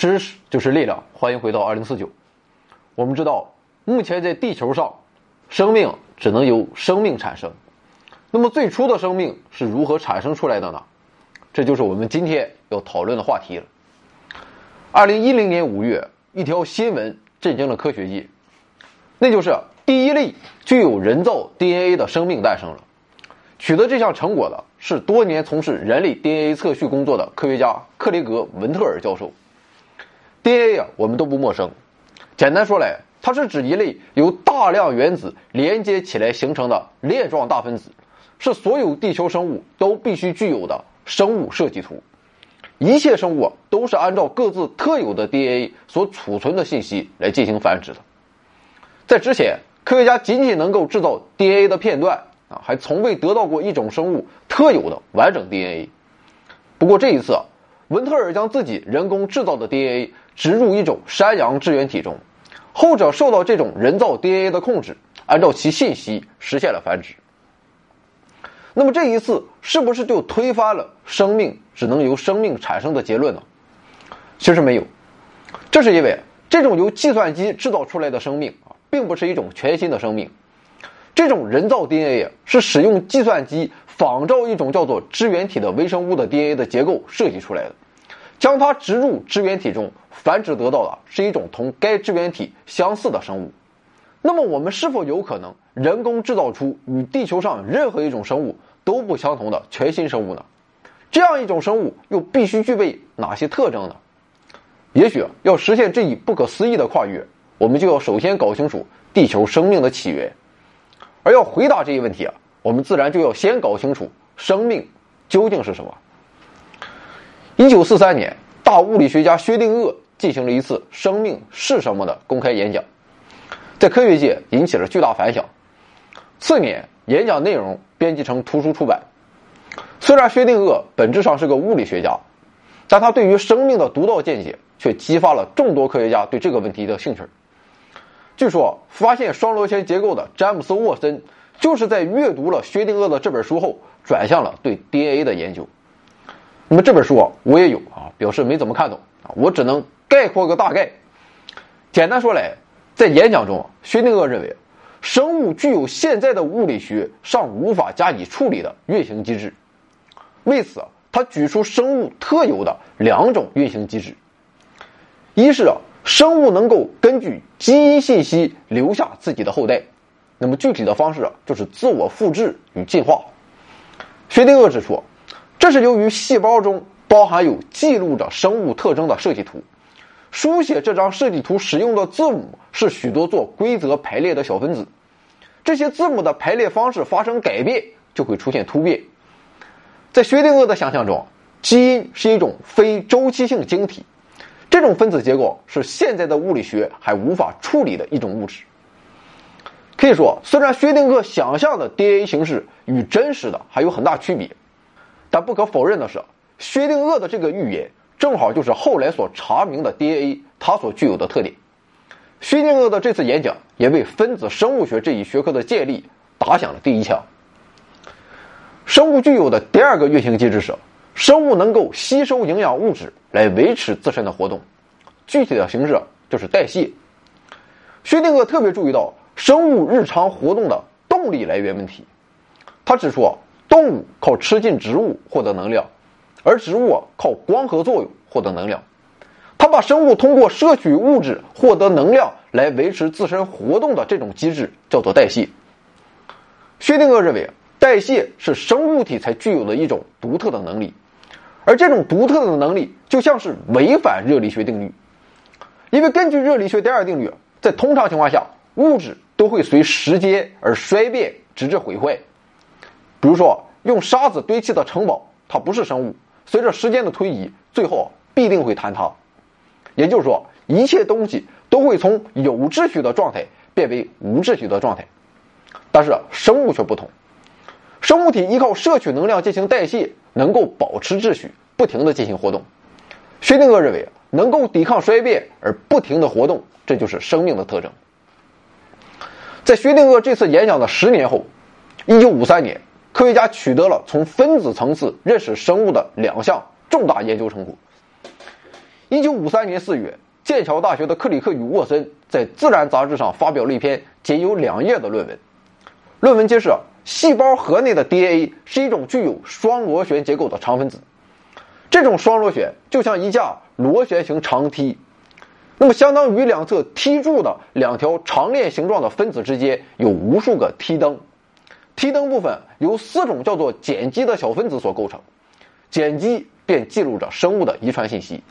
知识就是力量，欢迎回到二零四九。我们知道，目前在地球上，生命只能由生命产生。那么最初的生命是如何产生出来的呢？这就是我们今天要讨论的话题了。二零一零年五月，一条新闻震惊了科学界，那就是第一例具有人造 DNA 的生命诞生了。取得这项成果的是多年从事人类 DNA 测序工作的科学家克雷格·文特尔教授。DNA 啊，我们都不陌生。简单说来，它是指一类由大量原子连接起来形成的链状大分子，是所有地球生物都必须具有的生物设计图。一切生物啊都是按照各自特有的 DNA 所储存的信息来进行繁殖的。在之前，科学家仅仅能够制造 DNA 的片段。啊，还从未得到过一种生物特有的完整 DNA。不过这一次啊，文特尔将自己人工制造的 DNA 植入一种山羊支原体中，后者受到这种人造 DNA 的控制，按照其信息实现了繁殖。那么这一次是不是就推翻了生命只能由生命产生的结论呢？其实没有，这是因为这种由计算机制造出来的生命啊，并不是一种全新的生命。这种人造 DNA 是使用计算机仿照一种叫做支原体的微生物的 DNA 的结构设计出来的，将它植入支原体中，繁殖得到的是一种同该支原体相似的生物。那么，我们是否有可能人工制造出与地球上任何一种生物都不相同的全新生物呢？这样一种生物又必须具备哪些特征呢？也许要实现这一不可思议的跨越，我们就要首先搞清楚地球生命的起源。而要回答这一问题啊，我们自然就要先搞清楚生命究竟是什么。一九四三年，大物理学家薛定谔进行了一次“生命是什么”的公开演讲，在科学界引起了巨大反响。次年，演讲内容编辑成图书出版。虽然薛定谔本质上是个物理学家，但他对于生命的独到见解却激发了众多科学家对这个问题的兴趣。据说，发现双螺旋结构的詹姆斯·沃森，就是在阅读了薛定谔的这本书后，转向了对 DNA 的研究。那么这本书啊，我也有啊，表示没怎么看懂啊，我只能概括个大概。简单说来，在演讲中，薛定谔认为，生物具有现在的物理学尚无法加以处理的运行机制。为此，他举出生物特有的两种运行机制，一是啊。生物能够根据基因信息留下自己的后代，那么具体的方式啊，就是自我复制与进化。薛定谔指出，这是由于细胞中包含有记录着生物特征的设计图，书写这张设计图使用的字母是许多做规则排列的小分子，这些字母的排列方式发生改变，就会出现突变。在薛定谔的想象中，基因是一种非周期性晶体。这种分子结构是现在的物理学还无法处理的一种物质。可以说，虽然薛定谔想象的 DNA 形式与真实的还有很大区别，但不可否认的是，薛定谔的这个预言正好就是后来所查明的 DNA 它所具有的特点。薛定谔的这次演讲也为分子生物学这一学科的建立打响了第一枪。生物具有的第二个运行机制是。生物能够吸收营养物质来维持自身的活动，具体的形式就是代谢。薛定谔特别注意到生物日常活动的动力来源问题。他指出，动物靠吃进植物获得能量，而植物靠光合作用获得能量。他把生物通过摄取物质获得能量来维持自身活动的这种机制叫做代谢。薛定谔认为，代谢是生物体才具有的一种独特的能力。而这种独特的能力就像是违反热力学定律，因为根据热力学第二定律，在通常情况下，物质都会随时间而衰变，直至毁坏。比如说，用沙子堆砌的城堡，它不是生物，随着时间的推移，最后必定会坍塌。也就是说，一切东西都会从有秩序的状态变为无秩序的状态。但是生物却不同，生物体依靠摄取能量进行代谢，能够保持秩序。不停的进行活动，薛定谔认为能够抵抗衰变而不停的活动，这就是生命的特征。在薛定谔这次演讲的十年后，一九五三年，科学家取得了从分子层次认识生物的两项重大研究成果。一九五三年四月，剑桥大学的克里克与沃森在《自然》杂志上发表了一篇仅有两页的论文。论文揭示，细胞核内的 DNA 是一种具有双螺旋结构的长分子。这种双螺旋就像一架螺旋形长梯，那么相当于两侧梯柱的两条长链形状的分子之间有无数个梯灯。梯灯部分由四种叫做碱基的小分子所构成，碱基便记录着生物的遗传信息。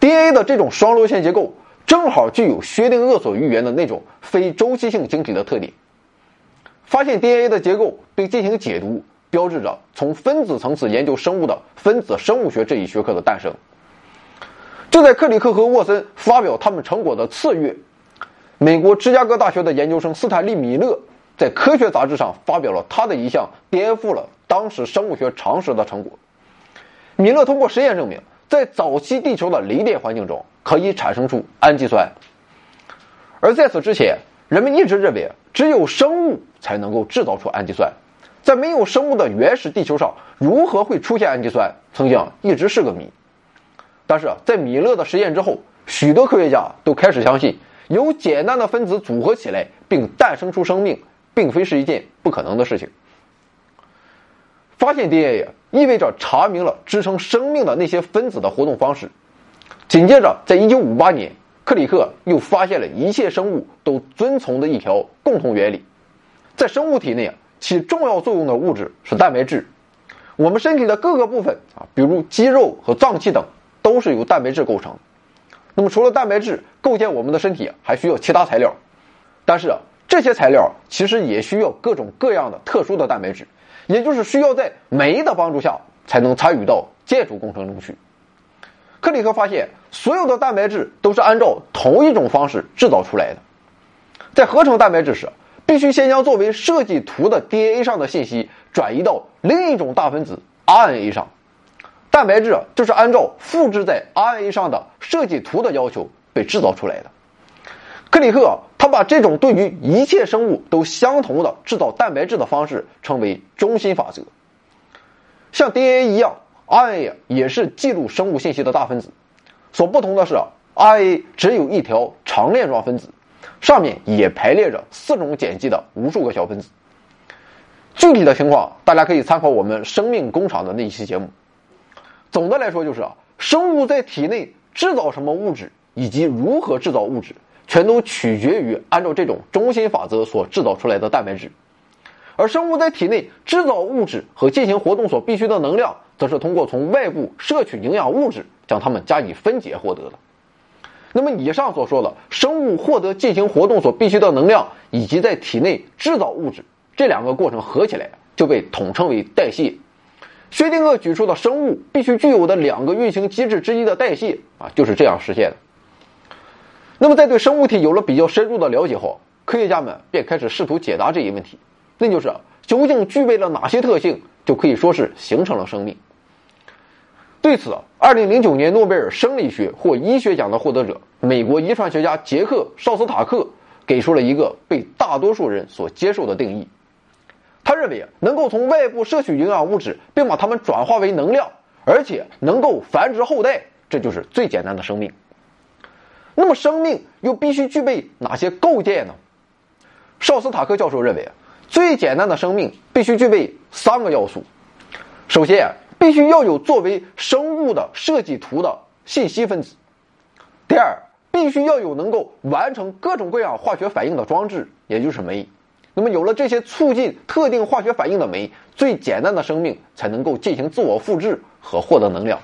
DNA 的这种双螺旋结构正好具有薛定谔所预言的那种非周期性晶体的特点。发现 DNA 的结构并进行解读，标志着从分子层次研究生物的分子生物学这一学科的诞生。就在克里克和沃森发表他们成果的次月，美国芝加哥大学的研究生斯坦利·米勒在《科学》杂志上发表了他的一项颠覆了当时生物学常识的成果。米勒通过实验证明。在早期地球的雷电环境中，可以产生出氨基酸。而在此之前，人们一直认为只有生物才能够制造出氨基酸。在没有生物的原始地球上，如何会出现氨基酸，曾经一直是个谜。但是在米勒的实验之后，许多科学家都开始相信，由简单的分子组合起来并诞生出生命，并非是一件不可能的事情。发现 DNA 意味着查明了支撑生命的那些分子的活动方式。紧接着，在1958年，克里克又发现了一切生物都遵从的一条共同原理：在生物体内起重要作用的物质是蛋白质。我们身体的各个部分啊，比如肌肉和脏器等，都是由蛋白质构成。那么，除了蛋白质构建我们的身体，还需要其他材料。但是啊，这些材料其实也需要各种各样的特殊的蛋白质。也就是需要在酶的帮助下才能参与到建筑工程中去。克里克发现，所有的蛋白质都是按照同一种方式制造出来的。在合成蛋白质时，必须先将作为设计图的 DNA 上的信息转移到另一种大分子 RNA 上。蛋白质就是按照复制在 RNA 上的设计图的要求被制造出来的。克里克。他把这种对于一切生物都相同的制造蛋白质的方式称为中心法则。像 DNA 一样，RNA 也是记录生物信息的大分子。所不同的是，RNA 只有一条长链状分子，上面也排列着四种碱基的无数个小分子。具体的情况，大家可以参考我们生命工厂的那一期节目。总的来说，就是啊，生物在体内制造什么物质，以及如何制造物质。全都取决于按照这种中心法则所制造出来的蛋白质，而生物在体内制造物质和进行活动所必需的能量，则是通过从外部摄取营养物质将它们加以分解获得的。那么，以上所说的生物获得进行活动所必需的能量，以及在体内制造物质这两个过程合起来，就被统称为代谢。薛定谔举出的生物必须具有的两个运行机制之一的代谢啊，就是这样实现的。那么，在对生物体有了比较深入的了解后，科学家们便开始试图解答这一问题，那就是究竟具备了哪些特性，就可以说是形成了生命。对此，2009年诺贝尔生理学或医学奖的获得者、美国遗传学家杰克·绍斯塔克给出了一个被大多数人所接受的定义。他认为，能够从外部摄取营养物质，并把它们转化为能量，而且能够繁殖后代，这就是最简单的生命。那么，生命又必须具备哪些构建呢？绍斯塔克教授认为，最简单的生命必须具备三个要素。首先，必须要有作为生物的设计图的信息分子；第二，必须要有能够完成各种各样化学反应的装置，也就是酶。那么，有了这些促进特定化学反应的酶，最简单的生命才能够进行自我复制和获得能量。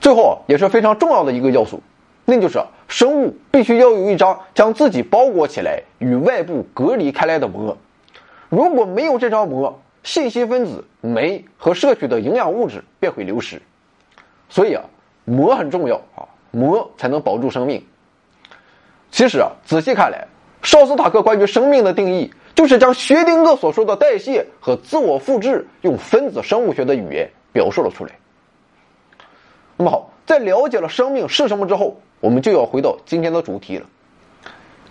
最后，也是非常重要的一个要素。那就是生物必须要有一张将自己包裹起来、与外部隔离开来的膜。如果没有这张膜，信息分子、酶和摄取的营养物质便会流失。所以啊，膜很重要啊，膜才能保住生命。其实啊，仔细看来，绍斯塔克关于生命的定义，就是将薛定谔所说的代谢和自我复制，用分子生物学的语言表述了出来。那么好，在了解了生命是什么之后。我们就要回到今天的主题了。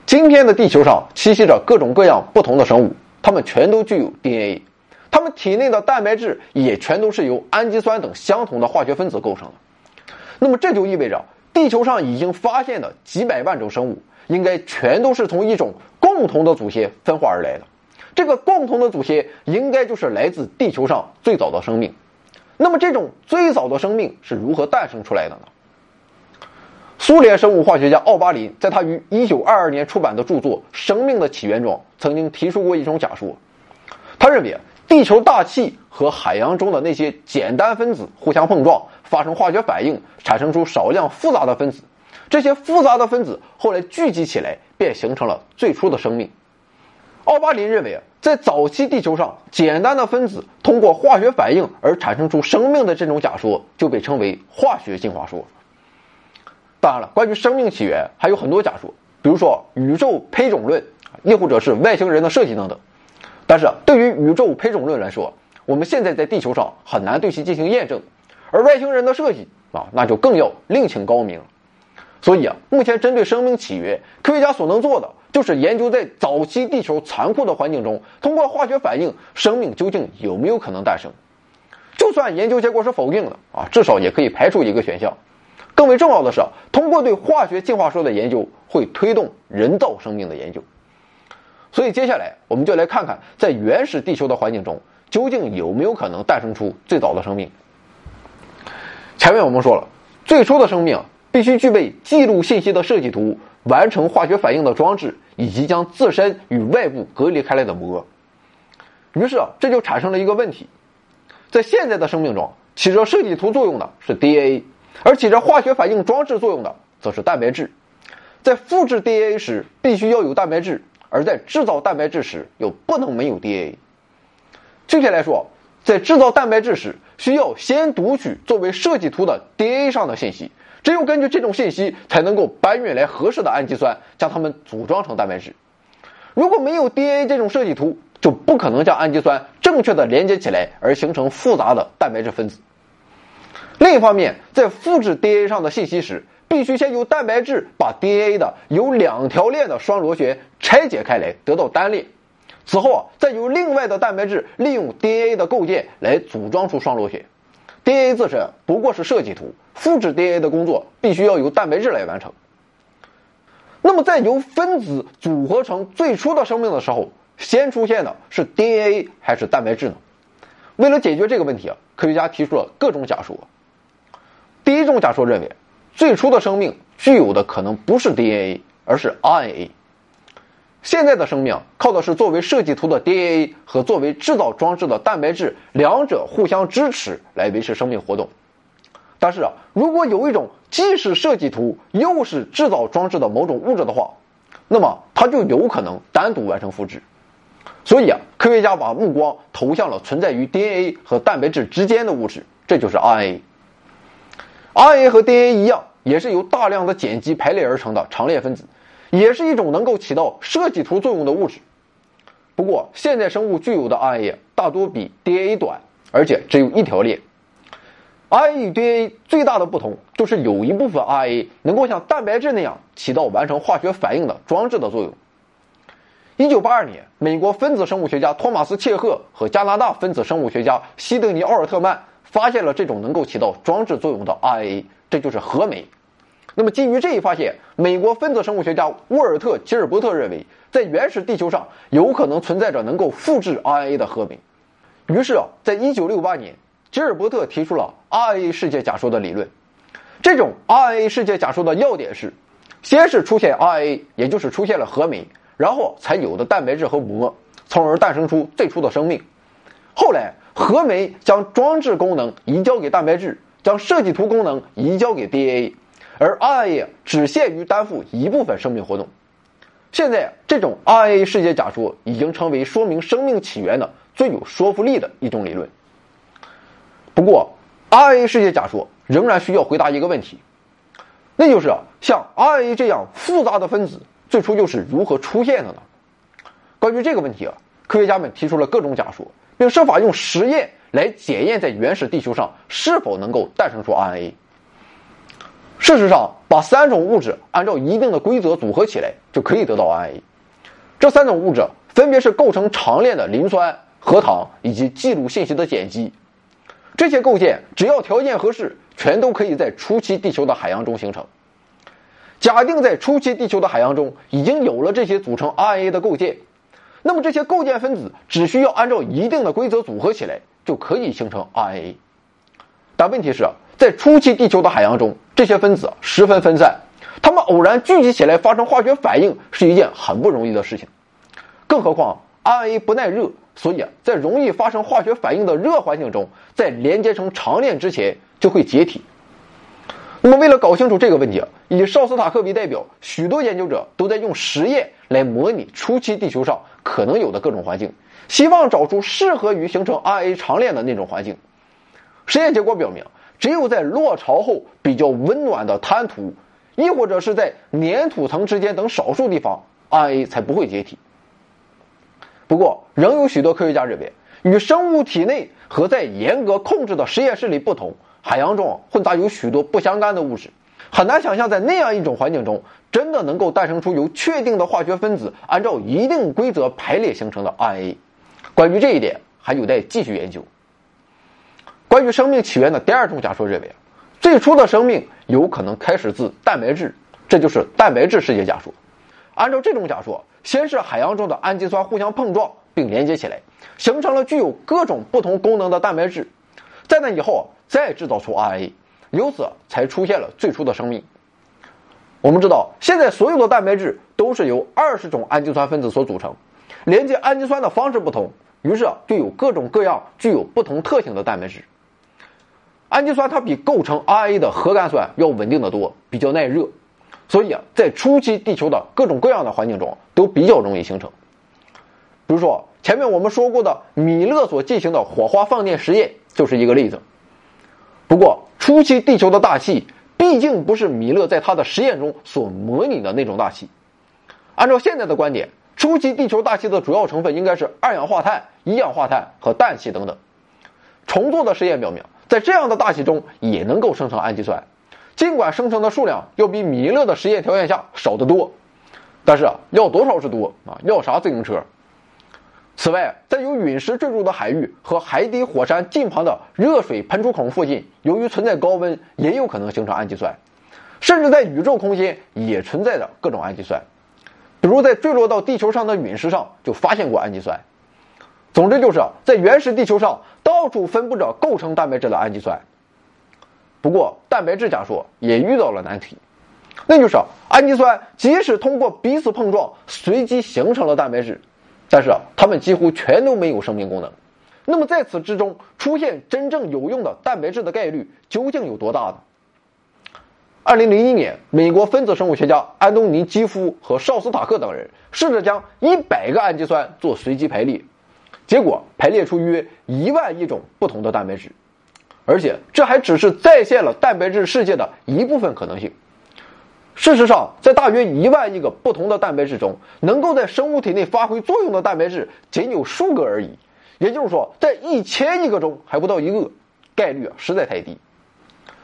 今天的地球上栖息着各种各样不同的生物，它们全都具有 DNA，它们体内的蛋白质也全都是由氨基酸等相同的化学分子构成的。那么这就意味着地球上已经发现的几百万种生物，应该全都是从一种共同的祖先分化而来的。这个共同的祖先应该就是来自地球上最早的生命。那么这种最早的生命是如何诞生出来的呢？苏联生物化学家奥巴林在他于1922年出版的著作《生命的起源》中，曾经提出过一种假说。他认为，地球大气和海洋中的那些简单分子互相碰撞，发生化学反应，产生出少量复杂的分子。这些复杂的分子后来聚集起来，便形成了最初的生命。奥巴林认为，在早期地球上，简单的分子通过化学反应而产生出生命的这种假说，就被称为化学进化说。当然了，关于生命起源还有很多假说，比如说宇宙胚种论，亦或者是外星人的设计等等。但是对于宇宙胚种论来说，我们现在在地球上很难对其进行验证，而外星人的设计啊，那就更要另请高明。所以啊，目前针对生命起源，科学家所能做的就是研究在早期地球残酷的环境中，通过化学反应，生命究竟有没有可能诞生。就算研究结果是否定的啊，至少也可以排除一个选项。更为重要的是，通过对化学进化说的研究，会推动人造生命的研究。所以，接下来我们就来看看，在原始地球的环境中，究竟有没有可能诞生出最早的生命。前面我们说了，最初的生命必须具备记录信息的设计图、完成化学反应的装置，以及将自身与外部隔离开来的膜。于是啊，这就产生了一个问题：在现在的生命中，起着设计图作用的是 DNA。而起着化学反应装置作用的，则是蛋白质。在复制 DNA 时，必须要有蛋白质；而在制造蛋白质时，又不能没有 DNA。具体来说，在制造蛋白质时，需要先读取作为设计图的 DNA 上的信息，只有根据这种信息，才能够搬运来合适的氨基酸，将它们组装成蛋白质。如果没有 DNA 这种设计图，就不可能将氨基酸正确的连接起来，而形成复杂的蛋白质分子。另一方面，在复制 DNA 上的信息时，必须先由蛋白质把 DNA 的由两条链的双螺旋拆解开来，得到单链。此后啊，再由另外的蛋白质利用 DNA 的构建来组装出双螺旋。DNA 自身不过是设计图，复制 DNA 的工作必须要由蛋白质来完成。那么，在由分子组合成最初的生命的时候，先出现的是 DNA 还是蛋白质呢？为了解决这个问题啊，科学家提出了各种假说。第一种假说认为，最初的生命具有的可能不是 DNA，而是 RNA。现在的生命靠的是作为设计图的 DNA 和作为制造装置的蛋白质两者互相支持来维持生命活动。但是啊，如果有一种既是设计图又是制造装置的某种物质的话，那么它就有可能单独完成复制。所以啊，科学家把目光投向了存在于 DNA 和蛋白质之间的物质，这就是 RNA。RNA 和 DNA 一样，也是由大量的碱基排列而成的长链分子，也是一种能够起到设计图作用的物质。不过，现代生物具有的 RNA 大多比 DNA 短，而且只有一条链。RNA 与 DNA 最大的不同就是有一部分 RNA 能够像蛋白质那样起到完成化学反应的装置的作用。1982年，美国分子生物学家托马斯·切赫和加拿大分子生物学家西德尼·奥尔特曼。发现了这种能够起到装置作用的 RNA，这就是核酶。那么基于这一发现，美国分子生物学家沃尔特·吉尔伯特认为，在原始地球上有可能存在着能够复制 RNA 的核酶。于是啊，在1968年，吉尔伯特提出了 RNA 世界假说的理论。这种 RNA 世界假说的要点是，先是出现 RNA，也就是出现了核酶，然后才有的蛋白质和膜，从而诞生出最初的生命。后来。核酶将装置功能移交给蛋白质，将设计图功能移交给 DNA，而 RNA 只限于担负一部分生命活动。现在，这种 RNA 世界假说已经成为说明生命起源的最有说服力的一种理论。不过，RNA 世界假说仍然需要回答一个问题，那就是像 RNA 这样复杂的分子最初又是如何出现的呢？关于这个问题啊，科学家们提出了各种假说。并设法用实验来检验在原始地球上是否能够诞生出 RNA。事实上，把三种物质按照一定的规则组合起来，就可以得到 RNA。这三种物质分别是构成长链的磷酸、核糖以及记录信息的碱基。这些构件只要条件合适，全都可以在初期地球的海洋中形成。假定在初期地球的海洋中已经有了这些组成 RNA 的构件，那么这些构建分子只需要按照一定的规则组合起来，就可以形成 RNA。但问题是，在初期地球的海洋中，这些分子十分分散，它们偶然聚集起来发生化学反应是一件很不容易的事情。更何况 RNA 不耐热，所以啊，在容易发生化学反应的热环境中，在连接成长链之前就会解体。那么，为了搞清楚这个问题，以绍斯塔克为代表，许多研究者都在用实验来模拟初期地球上可能有的各种环境，希望找出适合于形成 RNA 长链的那种环境。实验结果表明，只有在落潮后比较温暖的滩涂，亦或者是在粘土层之间等少数地方，RNA 才不会解体。不过，仍有许多科学家认为，与生物体内和在严格控制的实验室里不同。海洋中混杂有许多不相干的物质，很难想象在那样一种环境中，真的能够诞生出由确定的化学分子按照一定规则排列形成的 RNA。关于这一点，还有待继续研究。关于生命起源的第二种假说认为，最初的生命有可能开始自蛋白质，这就是蛋白质世界假说。按照这种假说，先是海洋中的氨基酸互相碰撞并连接起来，形成了具有各种不同功能的蛋白质，在那以后。再制造出 RNA，由此才出现了最初的生命。我们知道，现在所有的蛋白质都是由二十种氨基酸分子所组成，连接氨基酸的方式不同，于是就有各种各样具有不同特性的蛋白质。氨基酸它比构成 RNA 的核苷酸要稳定的多，比较耐热，所以啊，在初期地球的各种各样的环境中都比较容易形成。比如说，前面我们说过的米勒所进行的火花放电实验就是一个例子。不过，初期地球的大气毕竟不是米勒在他的实验中所模拟的那种大气。按照现在的观点，初期地球大气的主要成分应该是二氧化碳、一氧化碳和氮气等等。重做的实验表明，在这样的大气中也能够生成氨基酸，尽管生成的数量要比米勒的实验条件下少得多。但是啊，要多少是多啊？要啥自行车？此外，在有陨石坠入的海域和海底火山近旁的热水喷出孔附近，由于存在高温，也有可能形成氨基酸。甚至在宇宙空间也存在着各种氨基酸，比如在坠落到地球上的陨石上就发现过氨基酸。总之，就是在原始地球上到处分布着构成蛋白质的氨基酸。不过，蛋白质假说也遇到了难题，那就是氨基酸即使通过彼此碰撞随机形成了蛋白质。但是啊，它们几乎全都没有生命功能。那么在此之中出现真正有用的蛋白质的概率究竟有多大呢？二零零一年，美国分子生物学家安东尼·基夫和绍斯塔克等人试着将一百个氨基酸做随机排列，结果排列出约一万亿种不同的蛋白质，而且这还只是再现了蛋白质世界的一部分可能性。事实上，在大约一万亿个不同的蛋白质中，能够在生物体内发挥作用的蛋白质仅有数个而已。也就是说，在一千亿个中还不到一个，概率啊实在太低。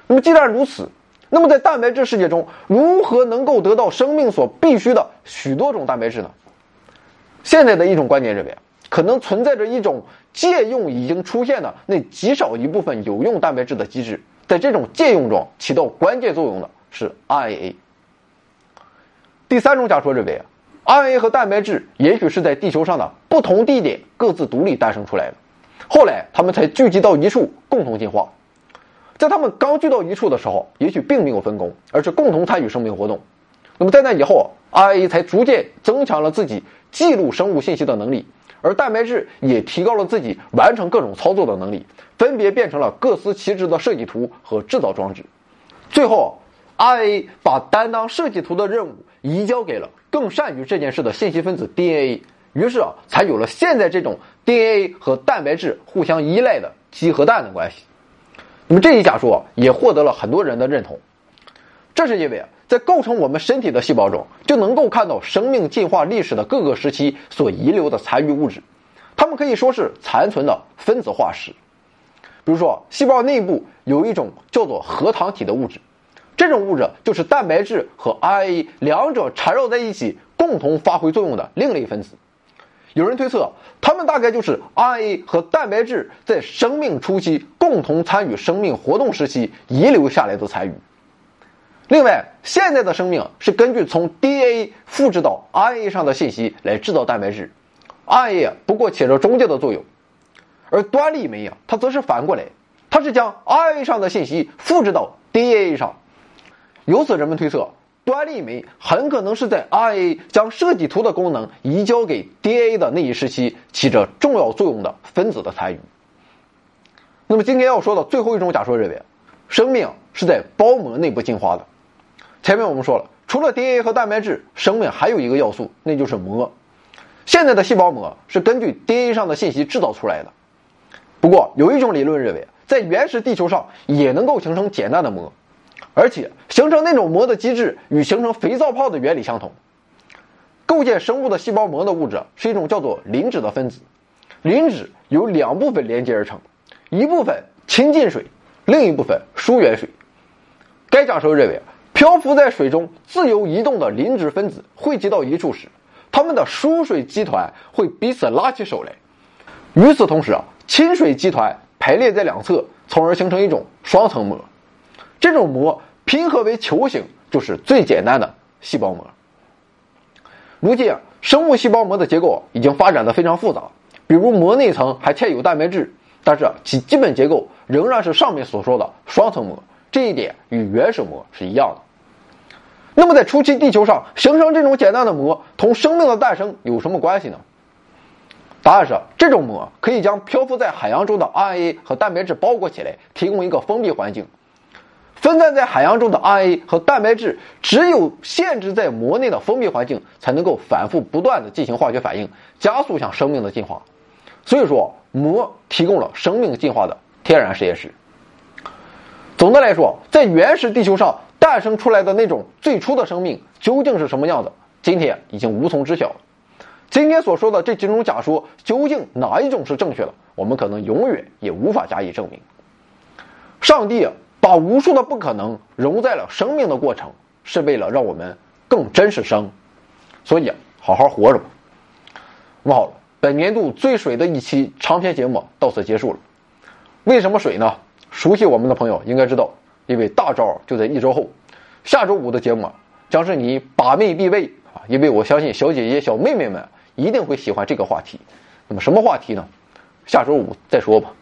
那么既然如此，那么在蛋白质世界中，如何能够得到生命所必需的许多种蛋白质呢？现在的一种观点认为，可能存在着一种借用已经出现的那极少一部分有用蛋白质的机制，在这种借用中起到关键作用的是 RNA。第三种假说认为啊，RNA 和蛋白质也许是在地球上的不同地点各自独立诞生出来的，后来它们才聚集到一处共同进化。在它们刚聚到一处的时候，也许并没有分工，而是共同参与生命活动。那么在那以后，RNA 才逐渐增强了自己记录生物信息的能力，而蛋白质也提高了自己完成各种操作的能力，分别变成了各司其职的设计图和制造装置。最后。R A 把担当设计图的任务移交给了更善于这件事的信息分子 DNA，于是啊，才有了现在这种 DNA 和蛋白质互相依赖的鸡和蛋的关系。那么这一假说也获得了很多人的认同，这是因为啊，在构成我们身体的细胞中，就能够看到生命进化历史的各个时期所遗留的残余物质，它们可以说是残存的分子化石。比如说，细胞内部有一种叫做核糖体的物质。这种物质就是蛋白质和 RNA 两者缠绕在一起，共同发挥作用的另类分子。有人推测，它们大概就是 RNA 和蛋白质在生命初期共同参与生命活动时期遗留下来的残余。另外，现在的生命是根据从 DNA 复制到 RNA 上的信息来制造蛋白质，RNA 不过起着中介的作用，而端粒酶啊，它则是反过来，它是将 RNA 上的信息复制到 DNA 上。由此，人们推测，端粒酶很可能是在 RNA 将设计图的功能移交给 DNA 的那一时期起着重要作用的分子的残余。那么，今天要说的最后一种假说认为，生命是在包膜内部进化的。前面我们说了，除了 DNA 和蛋白质，生命还有一个要素，那就是膜。现在的细胞膜是根据 DNA 上的信息制造出来的。不过，有一种理论认为，在原始地球上也能够形成简单的膜，而且形成那种膜的机制与形成肥皂泡的原理相同。构建生物的细胞膜的物质是一种叫做磷脂的分子，磷脂由两部分连接而成，一部分亲近水，另一部分疏远水。该假设认为。漂浮在水中自由移动的磷脂分子汇集到一处时，它们的疏水基团会彼此拉起手来。与此同时啊，亲水基团排列在两侧，从而形成一种双层膜。这种膜拼合为球形，就是最简单的细胞膜。如今啊，生物细胞膜的结构已经发展的非常复杂，比如膜内层还嵌有蛋白质，但是其基本结构仍然是上面所说的双层膜。这一点与原始膜是一样的。那么，在初期地球上形成这种简单的膜，同生命的诞生有什么关系呢？答案是，这种膜可以将漂浮在海洋中的 RNA 和蛋白质包裹起来，提供一个封闭环境。分散在海洋中的 RNA 和蛋白质，只有限制在膜内的封闭环境，才能够反复不断的进行化学反应，加速向生命的进化。所以说，膜提供了生命进化的天然实验室。总的来说，在原始地球上诞生出来的那种最初的生命究竟是什么样子，今天已经无从知晓了。今天所说的这几种假说，究竟哪一种是正确的，我们可能永远也无法加以证明。上帝啊把无数的不可能融在了生命的过程，是为了让我们更真实生。所以，好好活着吧。那么好了，本年度最水的一期长篇节目到此结束了。为什么水呢？熟悉我们的朋友应该知道，因为大招就在一周后，下周五的节目将是你把妹必备啊！因为我相信小姐姐、小妹妹们一定会喜欢这个话题。那么什么话题呢？下周五再说吧。